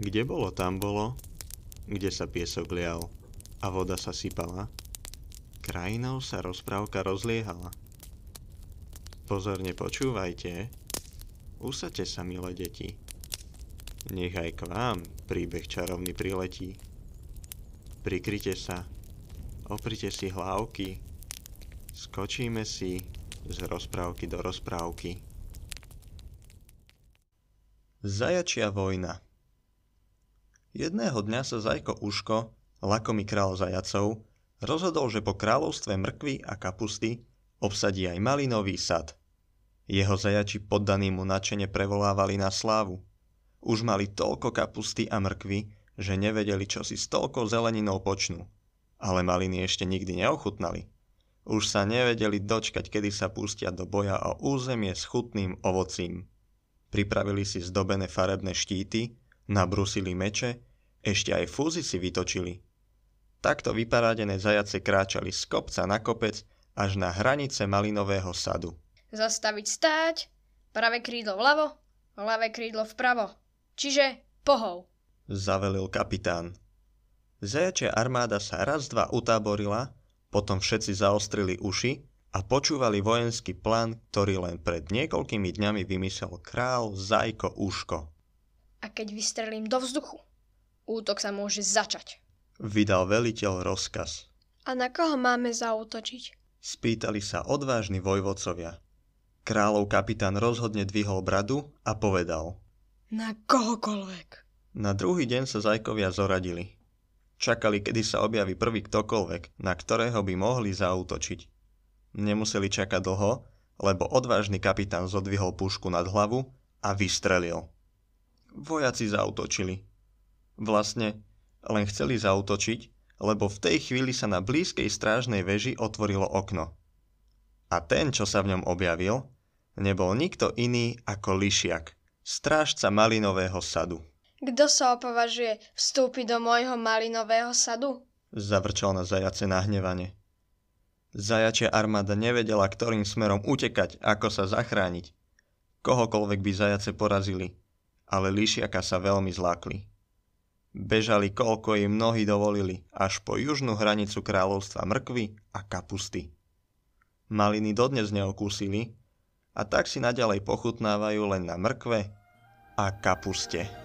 Kde bolo, tam bolo, kde sa piesok lial a voda sa sypala, krajinou sa rozprávka rozliehala. Pozorne počúvajte, usadte sa, milé deti. Nech aj k vám príbeh čarovný priletí. Prikryte sa, oprite si hlávky, skočíme si z rozprávky do rozprávky. Zajačia vojna Jedného dňa sa Zajko Uško, lakomý král zajacov, rozhodol, že po kráľovstve mrkvy a kapusty obsadí aj malinový sad. Jeho zajači poddaní mu načene prevolávali na slávu. Už mali toľko kapusty a mrkvy, že nevedeli, čo si s toľkou zeleninou počnú. Ale maliny ešte nikdy neochutnali. Už sa nevedeli dočkať, kedy sa pustia do boja o územie s chutným ovocím. Pripravili si zdobené farebné štíty, nabrusili meče, ešte aj fúzy si vytočili. Takto vyparádené zajace kráčali z kopca na kopec až na hranice malinového sadu. Zastaviť stáť, pravé krídlo vľavo, ľavé krídlo vpravo. Čiže pohov. Zavelil kapitán. Zajačia armáda sa raz dva utáborila, potom všetci zaostrili uši a počúvali vojenský plán, ktorý len pred niekoľkými dňami vymyslel král Zajko Uško. A keď vystrelím do vzduchu, útok sa môže začať. Vydal veliteľ rozkaz. A na koho máme zautočiť? Spýtali sa odvážni vojvodcovia. Kráľov kapitán rozhodne dvihol bradu a povedal. Na kohokoľvek. Na druhý deň sa zajkovia zoradili. Čakali, kedy sa objaví prvý ktokoľvek, na ktorého by mohli zautočiť. Nemuseli čakať dlho, lebo odvážny kapitán zodvihol pušku nad hlavu a vystrelil. Vojaci zautočili. Vlastne len chceli zautočiť, lebo v tej chvíli sa na blízkej strážnej veži otvorilo okno. A ten, čo sa v ňom objavil, nebol nikto iný ako Lišiak, strážca malinového sadu. Kto sa opovažuje vstúpiť do môjho malinového sadu? Zavrčal na zajace nahnevane. Zajačia armáda nevedela, ktorým smerom utekať, ako sa zachrániť. Kohokoľvek by zajace porazili, ale líšiaka sa veľmi zlákli. Bežali, koľko im nohy dovolili, až po južnú hranicu kráľovstva mrkvy a kapusty. Maliny dodnes neokúsili a tak si naďalej pochutnávajú len na mrkve a kapuste.